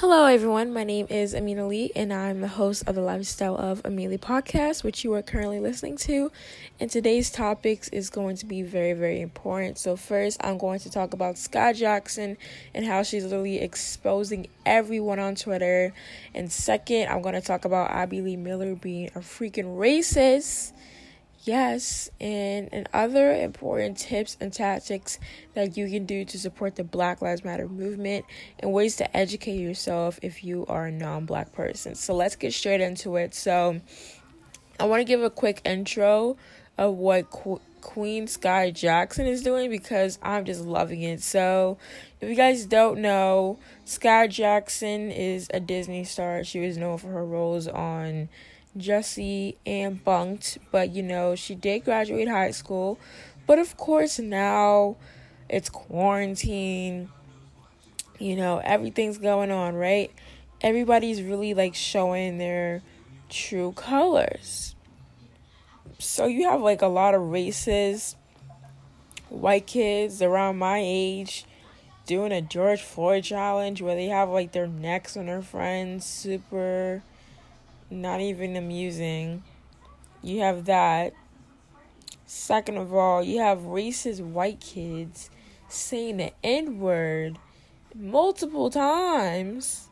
Hello, everyone. My name is Amina Lee, and I'm the host of the Lifestyle of Amelia podcast, which you are currently listening to. And today's topics is going to be very, very important. So, first, I'm going to talk about Skai Jackson and how she's literally exposing everyone on Twitter. And second, I'm going to talk about Abby Lee Miller being a freaking racist Yes, and, and other important tips and tactics that you can do to support the Black Lives Matter movement and ways to educate yourself if you are a non black person. So let's get straight into it. So, I want to give a quick intro of what Qu- Queen Skai Jackson is doing because I'm just loving it. So, if you guys don't know, Skai Jackson is a Disney star. She was known for her roles on Jessie and Bunk'd, but you know, she did graduate high school. But of course, now it's quarantine. You know, everything's going on, right? Everybody's really like showing their true colors. So you have like a lot of races, white kids around my age doing a George Floyd challenge where they have like their necks on their friends, super not even amusing. You have that. Second of all, you have racist white kids saying the N word multiple times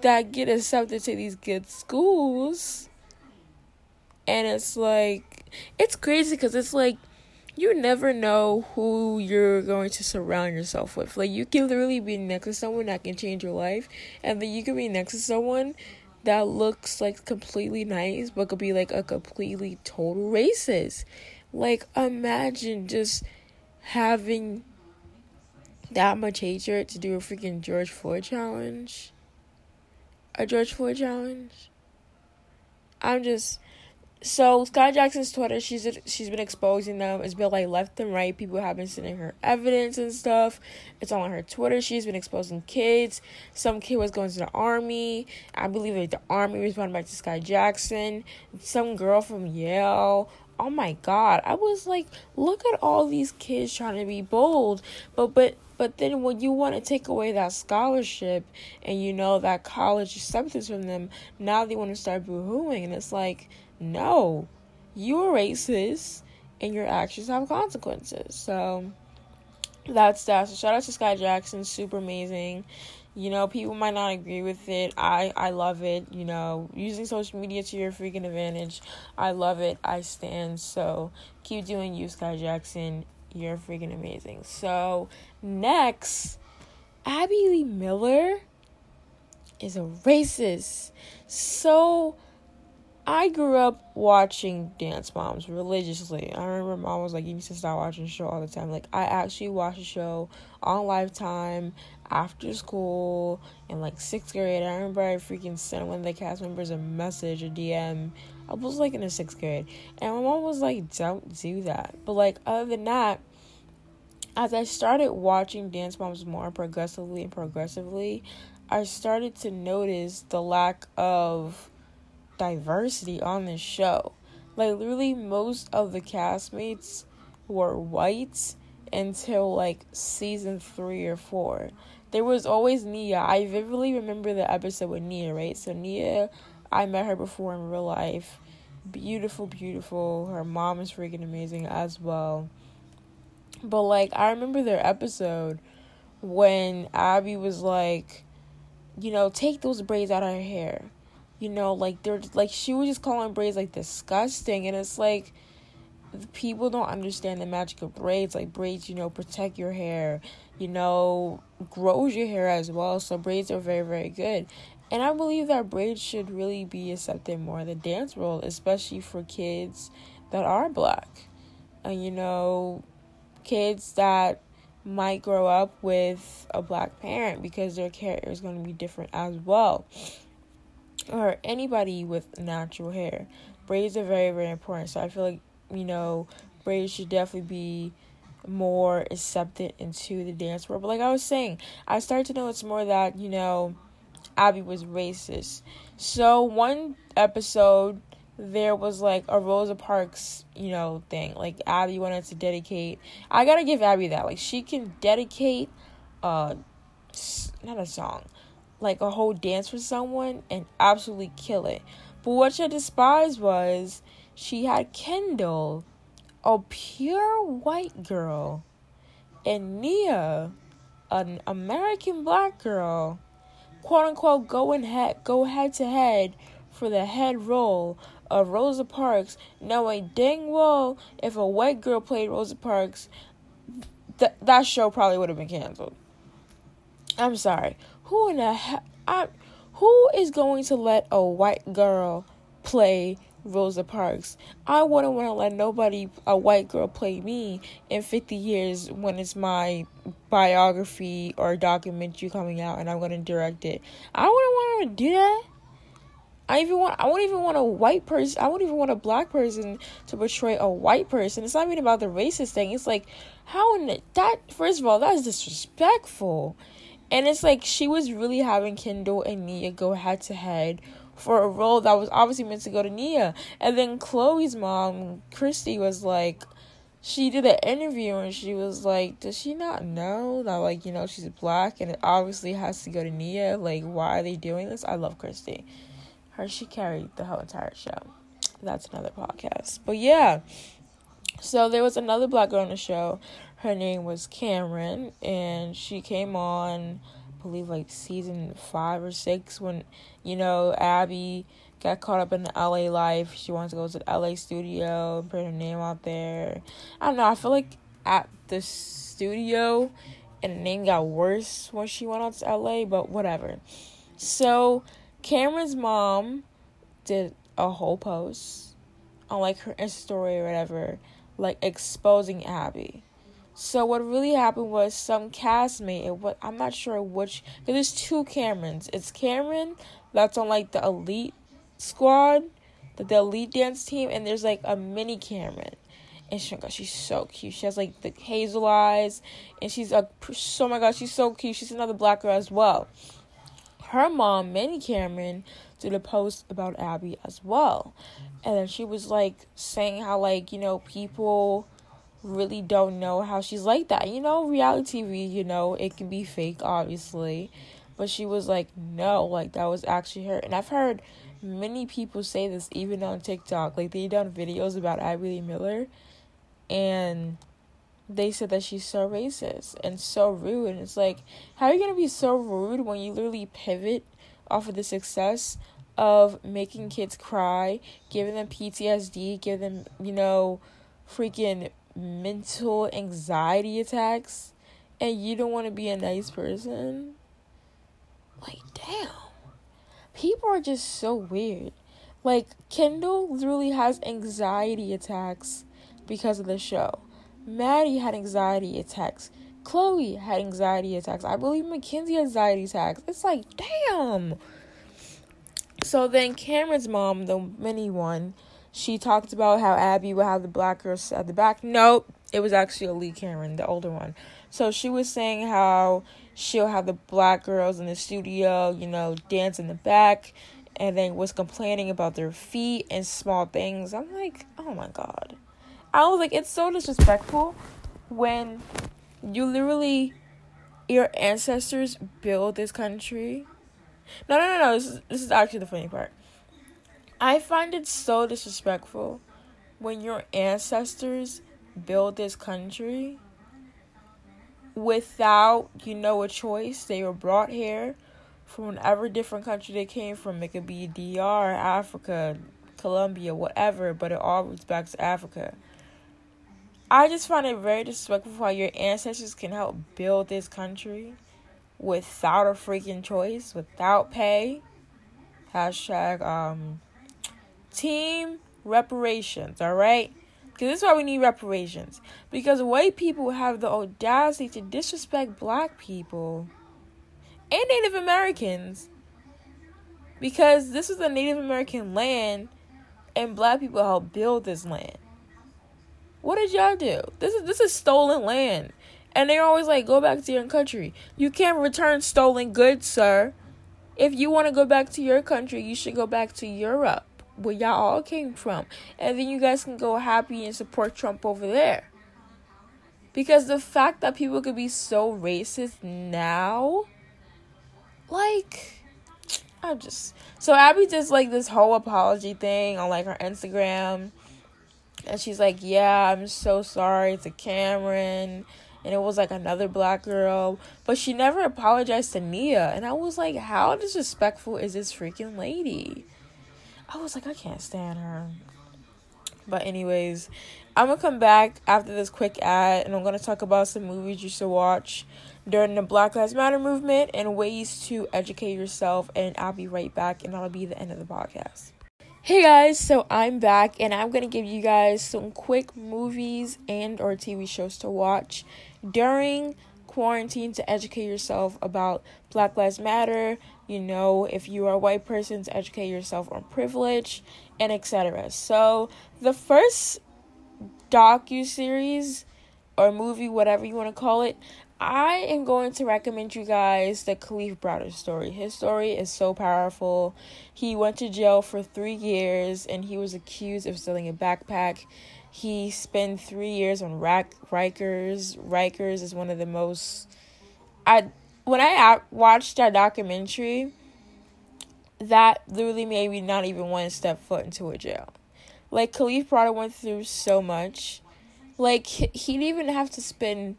that get accepted to these good schools. And it's like, it's crazy because it's like, you never know who you're going to surround yourself with. Like, you can literally be next to someone that can change your life, and then you can be next to someone that looks like completely nice but could be like a completely total racist. Like imagine just having that much hatred to do a freaking George Floyd challenge. A George Floyd challenge. I'm just so Skai Jackson's Twitter, she's she's been exposing them. It's been like left and right. People have been sending her evidence and stuff. It's on her Twitter. She's been exposing kids. Some kid was going to the army. I believe like the army responded back to Skai Jackson. Some girl from Yale. Oh my God! I was like, look at all these kids trying to be bold, but but but then when you want to take away that scholarship and you know that college acceptance from them, now they want to start boohooing, and it's like no, you're racist and your actions have consequences. So that's that. So shout out to Skai Jackson, super amazing. You know, people might not agree with it. I I love it. You know, using social media to your freaking advantage. I love it. I stand. So keep doing you, Skai Jackson. You're freaking amazing. So next, Abby Lee Miller is a racist. So I grew up watching Dance Moms religiously. I remember mom was like, "You need to start watching the show all the time." Like I actually watched the show on Lifetime after school in like sixth grade. I remember I freaking sent one of the cast members a message, a DM. I was like in the sixth grade, and my mom was like, "Don't do that." But like other than that, as I started watching Dance Moms more progressively and progressively, I started to notice the lack of diversity on this show. Like literally most of the castmates were white until like season 3 or 4. There was always Nia. I vividly remember the episode with Nia, right? So Nia, I met her before in real life. Beautiful, beautiful. Her mom is freaking amazing as well. But like I remember their episode when Abby was like, you know, take those braids out of her hair you know, like they're like she was just calling braids like disgusting, and it's like people don't understand the magic of braids. Like braids, you know, protect your hair, you know, grows your hair as well. So braids are very very good, and I believe that braids should really be accepted more in the dance world, especially for kids that are black, and you know, kids that might grow up with a black parent because their character is going to be different as well or anybody with natural hair. Braids are very, very important. So I feel like, you know, braids should definitely be more accepted into the dance world. But like I was saying, I started to notice more that, you know, Abby was racist. So one episode there was like a Rosa Parks, you know, thing. Like Abby wanted to dedicate I gotta give Abby that. Like she can dedicate uh not a song like a whole dance for someone and absolutely kill it. But what she despised was she had Kendall, a pure white girl, and Nia, an American black girl, quote unquote, going head go head to head for the head role of Rosa Parks, knowing dang well if a white girl played Rosa Parks, th- that show probably would have been canceled. I'm sorry. Who in the hell? who is going to let a white girl play Rosa Parks? I wouldn't want to let nobody, a white girl, play me in 50 years when it's my biography or documentary coming out and I'm going to direct it. I wouldn't want to do that. I even want I wouldn't even want a white person I wouldn't even want a black person to portray a white person. It's not even about the racist thing. It's like how in the, that first of all, that's disrespectful. And it's like she was really having Kendall and Nia go head to head for a role that was obviously meant to go to Nia. And then Chloe's mom, Christy, was like she did an interview and she was like, Does she not know that like, you know, she's black and it obviously has to go to Nia? Like, why are they doing this? I love Christy her she carried the whole entire show. That's another podcast. But yeah. So there was another black girl on the show. Her name was Cameron and she came on I believe like season five or six when, you know, Abby got caught up in the LA life. She wanted to go to the LA studio and put her name out there. I don't know, I feel like at the studio and the name got worse when she went out to LA, but whatever. So Cameron's mom did a whole post on like her Insta story or whatever, like exposing Abby. So what really happened was some castmate. It what I'm not sure which. There's two Camerons. It's Cameron that's on like the elite squad, the, the elite dance team, and there's like a mini Cameron. And she, oh God, she's so cute. She has like the hazel eyes, and she's a oh my God, she's so cute. She's another black girl as well her mom, Minnie Cameron, did a post about Abby as well. And then she was like saying how, like, you know, people really don't know how she's like that. You know, reality TV, you know, it can be fake, obviously. But she was like, no, like, that was actually her. And I've heard many people say this even on TikTok. Like, they done videos about Lee Miller. And they said that she's so racist and so rude. And it's like, how are you to be so rude when you literally pivot off of the success of making kids cry, giving them PTSD, giving them, you know, freaking mental anxiety attacks, and you don't want to be a nice person? Like, damn. People are just so weird. Like, Kendall literally has anxiety attacks because of the show. Maddie had anxiety attacks. Chloe had anxiety attacks. I believe Mackenzie had anxiety attacks. It's like, damn. So then Cameron's mom, the mini one, she talked about how Abby would have the black girls at the back. Nope, it was actually a Lee Cameron, the older one. So she was saying how she'll have the black girls in the studio, you know, dance in the back, and then was complaining about their feet and small things. I'm like, oh my god. I was like, it's so disrespectful when you literally, your ancestors built this country. No, no, no, no. This is, this is actually the funny part. I find it so disrespectful when your ancestors build this country without, you know, a choice. They were brought here from whatever different country they came from. It could be DR, Africa, Colombia, whatever, but it all roots back to Africa. I just find it very disrespectful how your ancestors can help build this country without a freaking choice, without pay. Hashtag um team reparations, alright? Because this is why we need reparations. Because white people have the audacity to disrespect black people and Native Americans. Because this is a Native American land and black people helped build this land. What did y'all do? This is this is stolen land. And they're always like, go back to your country. You can't return stolen goods, sir. If you want to go back to your country, you should go back to Europe, where y'all all came from. And then you guys can go happy and support Trump over there. Because the fact that people could be so racist now like I'm just so Abby does like this whole apology thing on like her Instagram, and she's like, "Yeah, I'm so sorry to Cameron." And it was like another black girl, but she never apologized to Nia. And I was like, how disrespectful is this freaking lady? I was like, I can't stand her. But, anyways, I'm gonna come back after this quick ad and I'm gonna talk about some movies you should watch during the Black Lives Matter movement and ways to educate yourself. And I'll be right back, and that'll be the end of the podcast. Hey guys, so I'm back and I'm to give you guys some quick movies and or TV shows to watch during quarantine to educate yourself about Black Lives Matter, you know, if you are a white person educate yourself on privilege and etc. So, the first docu series or movie, whatever you want to call it, I am going to recommend you guys the Kalief Browder story. His story is so powerful. He went to jail for three years and he was accused of stealing a backpack. He spent three years on Rack Rikers. Rikers is one of the most. I when I watched that documentary, that literally made me not even want to step foot into a jail. Like Kalief Browder went through so much. Like he didn't even have to spend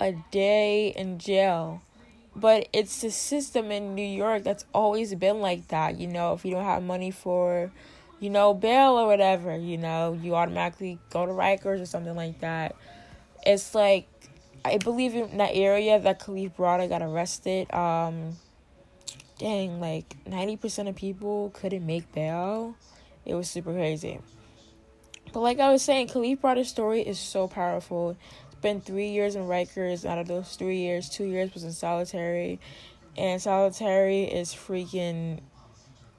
a day in jail. But it's the system in New York that's always been like that. You know, if you don't have money for, you know, bail or whatever, you know, you automatically go to Rikers or something like that. It's like, I believe in that area that Kalief Browder got arrested. Um, dang, like 90% of people couldn't make bail. It was super crazy. But like I was saying, Kalief Browder's story is so powerful spent three years in Rikers. Out of those three years, two years was in solitary. And solitary is freaking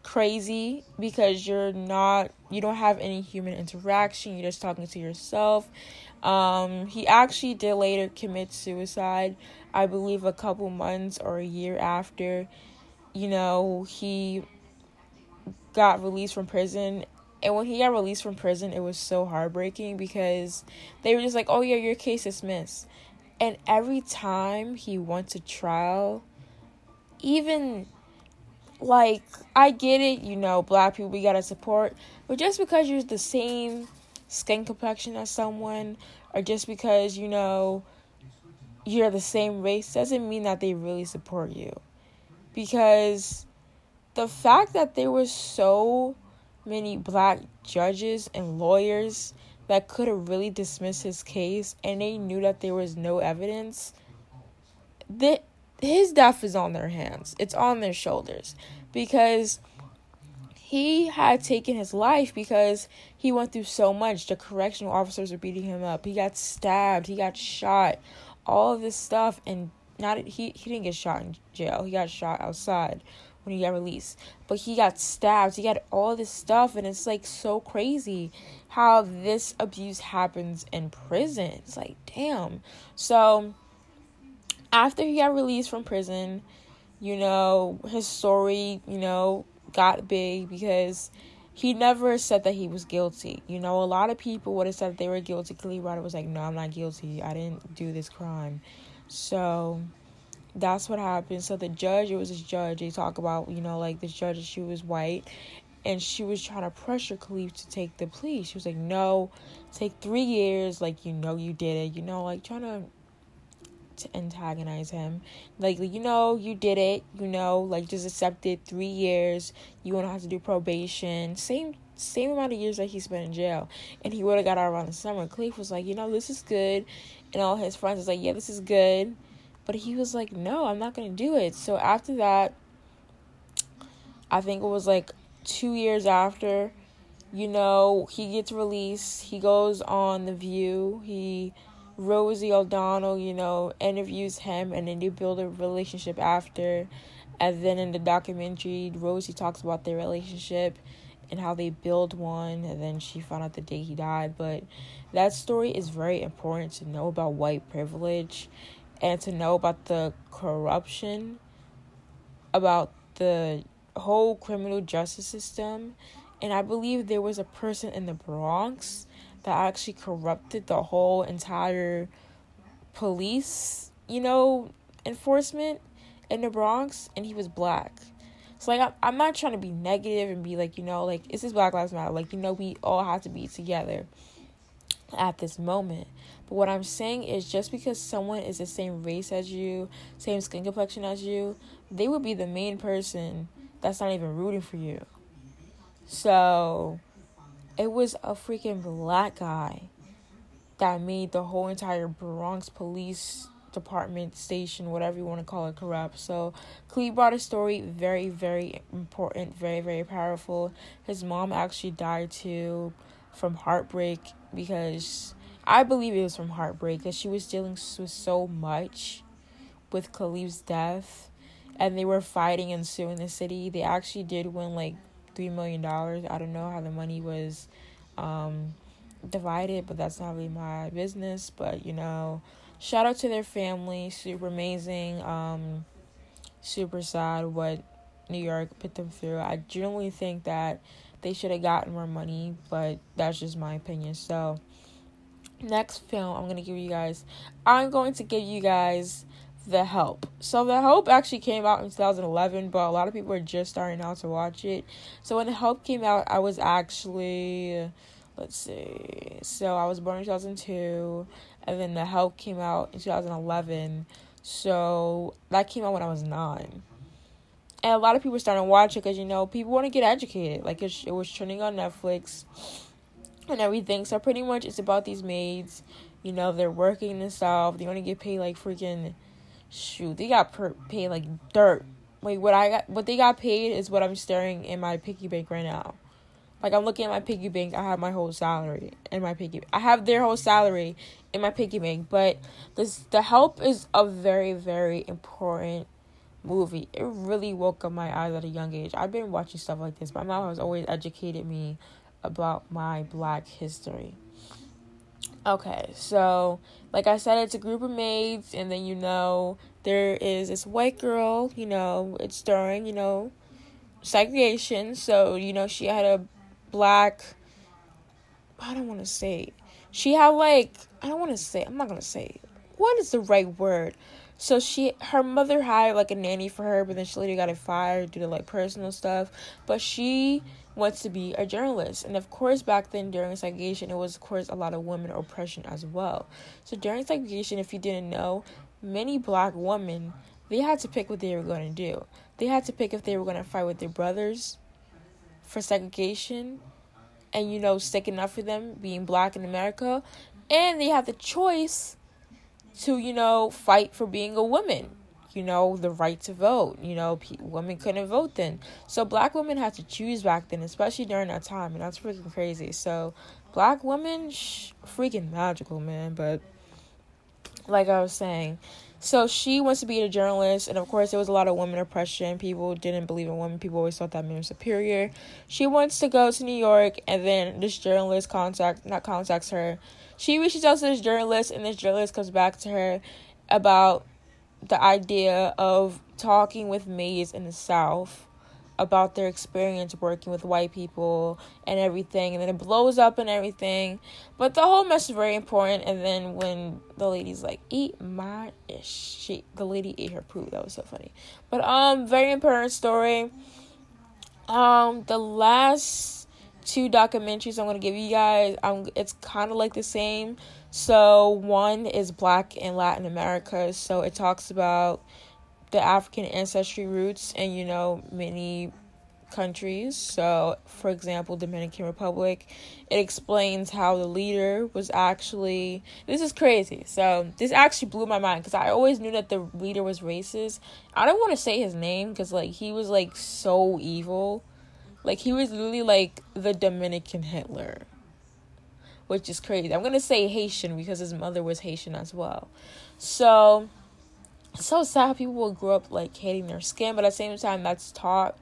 crazy because you're not you don't have any human interaction you're just talking to yourself um he actually did later commit suicide i believe a couple months or a year after you know he got released from prison and when he got released from prison, it was so heartbreaking because they were just like, oh, yeah, your case is missed. And every time he went to trial, even like, I get it, you know, black people, we gotta support, but just because you're the same skin complexion as someone, or just because, you know, you're the same race, doesn't mean that they really support you. Because the fact that there were so many black judges and lawyers that could have really dismissed his case and they knew that there was no evidence that his death is on their hands it's on their shoulders because he had taken his life because he went through so much the correctional officers were beating him up he got stabbed he got shot all of this stuff and not he, he didn't get shot in jail he got shot outside when he got released. But he got stabbed. He got all this stuff, and it's like so crazy how this abuse happens in prison. It's like, damn. So after he got released from prison, you know, his story, you know, got big because he never said that he was guilty. You know, a lot of people would have said they were guilty. Kalief Browder was like, no, I'm not guilty. I didn't do this crime. So that's what happened. So the judge, it was this judge. They talk about, you know, like this judge, she was white, and she was trying to pressure Kalief to take the plea. She was like, "No, take three years. Like you know you did it. You know, like trying to." To antagonize him, like you know you did it, you know like just accepted. Three years, you won't have to do probation. Same same amount of years that he spent in jail, and he would have got out around the summer. Kalief was like, you know, this is good, and all his friends was like, yeah, this is good but he was like, no, I'm not to do it. So after that, I think it was like two years after, you know, he gets released. He goes on The View. He, Rosie O'Donnell, you know, interviews him and then they build a relationship after. And then in the documentary, Rosie talks about their relationship and how they build one and then she found out the day he died but that story is very important to know about white privilege and to know about the corruption, about the whole criminal justice system. And I believe there was a person in the Bronx that actually corrupted the whole entire police, you know, enforcement. in the Bronx and he was black. So like I'm, not trying to be negative and be like, you know, like this is Black Lives Matter. Like, you know, we all have to be together at this moment. But what I'm saying is just because someone is the same race as you, same skin complexion as you, they would be the main person that's not even rooting for you. So it was a freaking black guy that made the whole entire Bronx police department, station, whatever you want to call it, corrupt. So Kalief Browder story very, very important, very, very powerful. His mom actually died too from heartbreak because I believe it was from heartbreak because she was dealing with so much with Kalief's death and they were fighting and suing the city. They actually did win like three million dollars. I don't know how the money was um, divided, but that's not really my business. But you know, shout out to their family, super amazing. Um, super sad what New York put them through. I generally think that they should have gotten more money, but that's just my opinion. So, next film I'm gonna give you guys, I'm going to give you guys the Help. So The Help actually came out in 2011, but a lot of people are just starting out to watch it. So when The Help came out, I was actually let's see. So I was born in 2002 and then The Help came out in 2011. So that came out when I was 9. And a lot of people started watching because you know people want to get educated. Like it, it was trending on Netflix and everything. So pretty much it's about these maids. You know they're working and stuff. They only get paid like freaking shoot, they got per- paid like dirt. Like what I got, what they got paid is what I'm staring in my piggy bank right now. Like I'm looking at my piggy bank. I have my whole salary in my piggy. I have their whole salary in my piggy bank. But this the help is a very very important movie. It really woke up my eyes at a young age. I've been watching stuff like this. My mom has always educated me about my black history. Okay, so like I said, it's a group of maids, and then you know there is this white girl. You know, it's during you know segregation, so you know she had a black. I don't want to say. She had like I don't want to say. I'm not gonna say. What is the right word? So she, her mother hired like a nanny for her, but then she later got fired due to like personal stuff. But she wants to be a journalist. And of course, back then during segregation, it was, of course, a lot of women oppression as well. So during segregation, if you didn't know, many black women, they had to pick what they were going to do. They had to pick if they were going to fight with their brothers for segregation and, you know, sticking up for them being black in America. And they had the choice to, you know, fight for being a woman you know, the right to vote. You know, pe- women couldn't vote then. So black women had to choose back then, especially during that time, and that's freaking crazy. So black women, sh- freaking magical, man. But like I was saying, so she wants to be a journalist, and of course, there was a lot of women oppression. People didn't believe in women. People always thought that men were superior. She wants to go to New York, and then this journalist contact not contacts her. She reaches out to this journalist, and this journalist comes back to her about the idea of talking with maids in the South about their experience working with white people and everything, and then it blows up and everything. But the whole mess is very important. And then when the lady's like, "Eat my ish," she the lady ate her poo. That was so funny. But um, very important story. Um, the last two documentaries I'm gonna give you guys, um, it's kind of like the same. So one is Black in Latin America. So it talks about the African ancestry roots and you know many countries. So for example, Dominican Republic. It explains how the leader was actually this is crazy. So this actually blew my mind because I always knew that the leader was racist. I don't want to say his name because like he was like so evil. Like he was literally like the Dominican Hitler which is crazy. I'm gonna say Haitian because his mother was Haitian as well. So, so sad people will grow up like hating their skin, but at the same time, that's taught.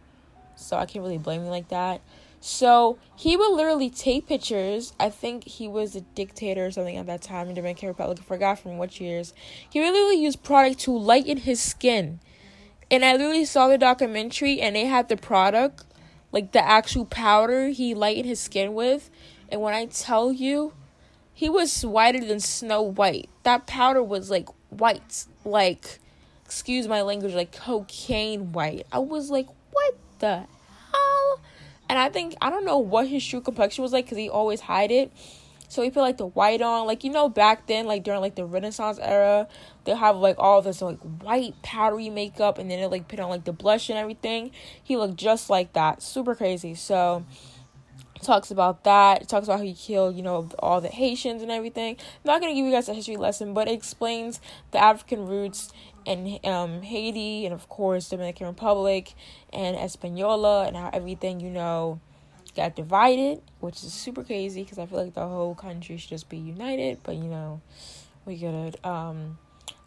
So I can't really blame him like that. So he would literally take pictures. I think he was a dictator or something at that time in Dominican Republic. I forgot from which years. He literally use product to lighten his skin. And I literally saw the documentary and they had the product, like the actual powder he lightened his skin with. And when I tell you, he was whiter than Snow White. That powder was like white. Like excuse my language, like cocaine white. I was like, what the hell? And I think I don't know what his true complexion was like because he always hide it. So he put like the white on, like you know back then, like during like the Renaissance era, they have like all this like white powdery makeup, and then it like put on like the blush and everything. He looked just like that, super crazy. So talks about that. It talks about how he killed, you know, all the Haitians and everything. I'm not gonna give you guys a history lesson, but it explains the African roots in um, Haiti and of course Dominican Republic and Hispaniola and how everything, you know, got divided, which is super crazy because I feel like the whole country should just be united, but you know, we gotta um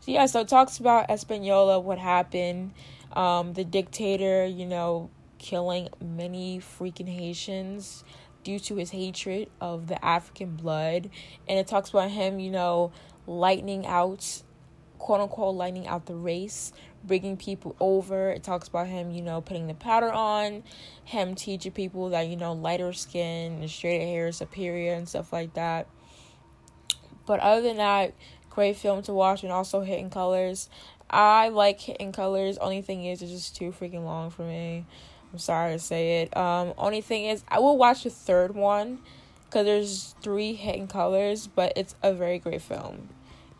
so yeah, so it talks about Hispaniola, what happened, um, the dictator, you know, killing many freaking Haitians due to his hatred of the African blood. And it talks about him, you know, lightening out, quote unquote, lightening out the race, bringing people over. It talks about him, you know, putting the powder on, him teaching people that, you know, lighter skin and straighter hair is superior and stuff like that. But other than that, great film to watch and also Hidden Colors. I like Hidden Colors. Only thing is, it's just too freaking long for me. I'm sorry to say it. Um, only thing is, I will watch the third one because there's three hidden colors, but it's a very great film.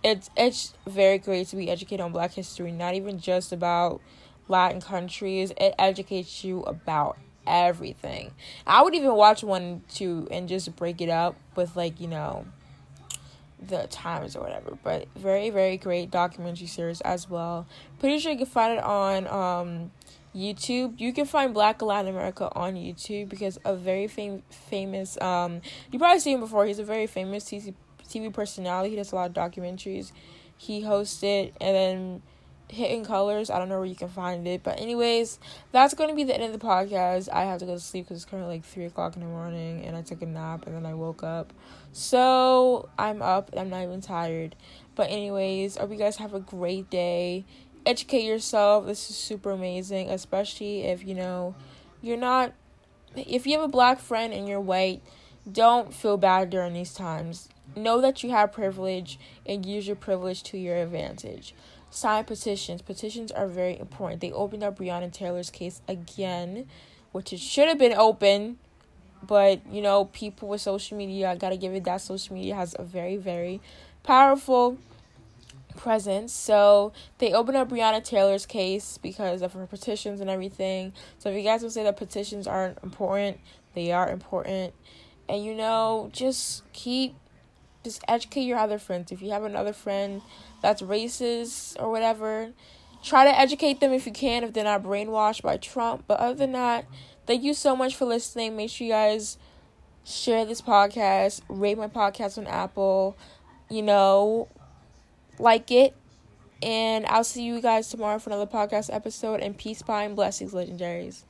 It's it's very great to be educated on Black history, not even just about Latin countries. It educates you about everything. I would even watch one two and just break it up with like you know the times or whatever. But very very great documentary series as well. Pretty sure you can find it on um YouTube. You can find Black Latin America on YouTube because a very fam- famous um you probably seen him before. He's a very famous TV personality. He does a lot of documentaries. He hosted and then Hidden Colors. I don't know where you can find it, but anyways, that's going to be the end of the podcast. I have to go to sleep because it's currently like three o'clock in the morning, and I took a nap and then I woke up. So I'm up. And I'm not even tired. But anyways, hope you guys have a great day educate yourself. This is super amazing, especially if you know you're not if you have a black friend and you're white, don't feel bad during these times. Know that you have privilege and use your privilege to your advantage. Sign petitions. Petitions are very important. They opened up Breonna Taylor's case again, which it should have been open, but you know, people with social media, I gotta give it that social media has a very, very powerful presence. So they opened up Breonna Taylor's case because of her petitions and everything. So if you guys would say that petitions aren't important, they are important. And you know, just keep just educate your other friends. If you have another friend that's racist or whatever, try to educate them if you can if they're not brainwashed by Trump. But other than that, thank you so much for listening. Make sure you guys share this podcast, rate my podcast on Apple. You know, like it. And I'll see you guys tomorrow for another podcast episode. And peace, pie, and blessings, legendaries.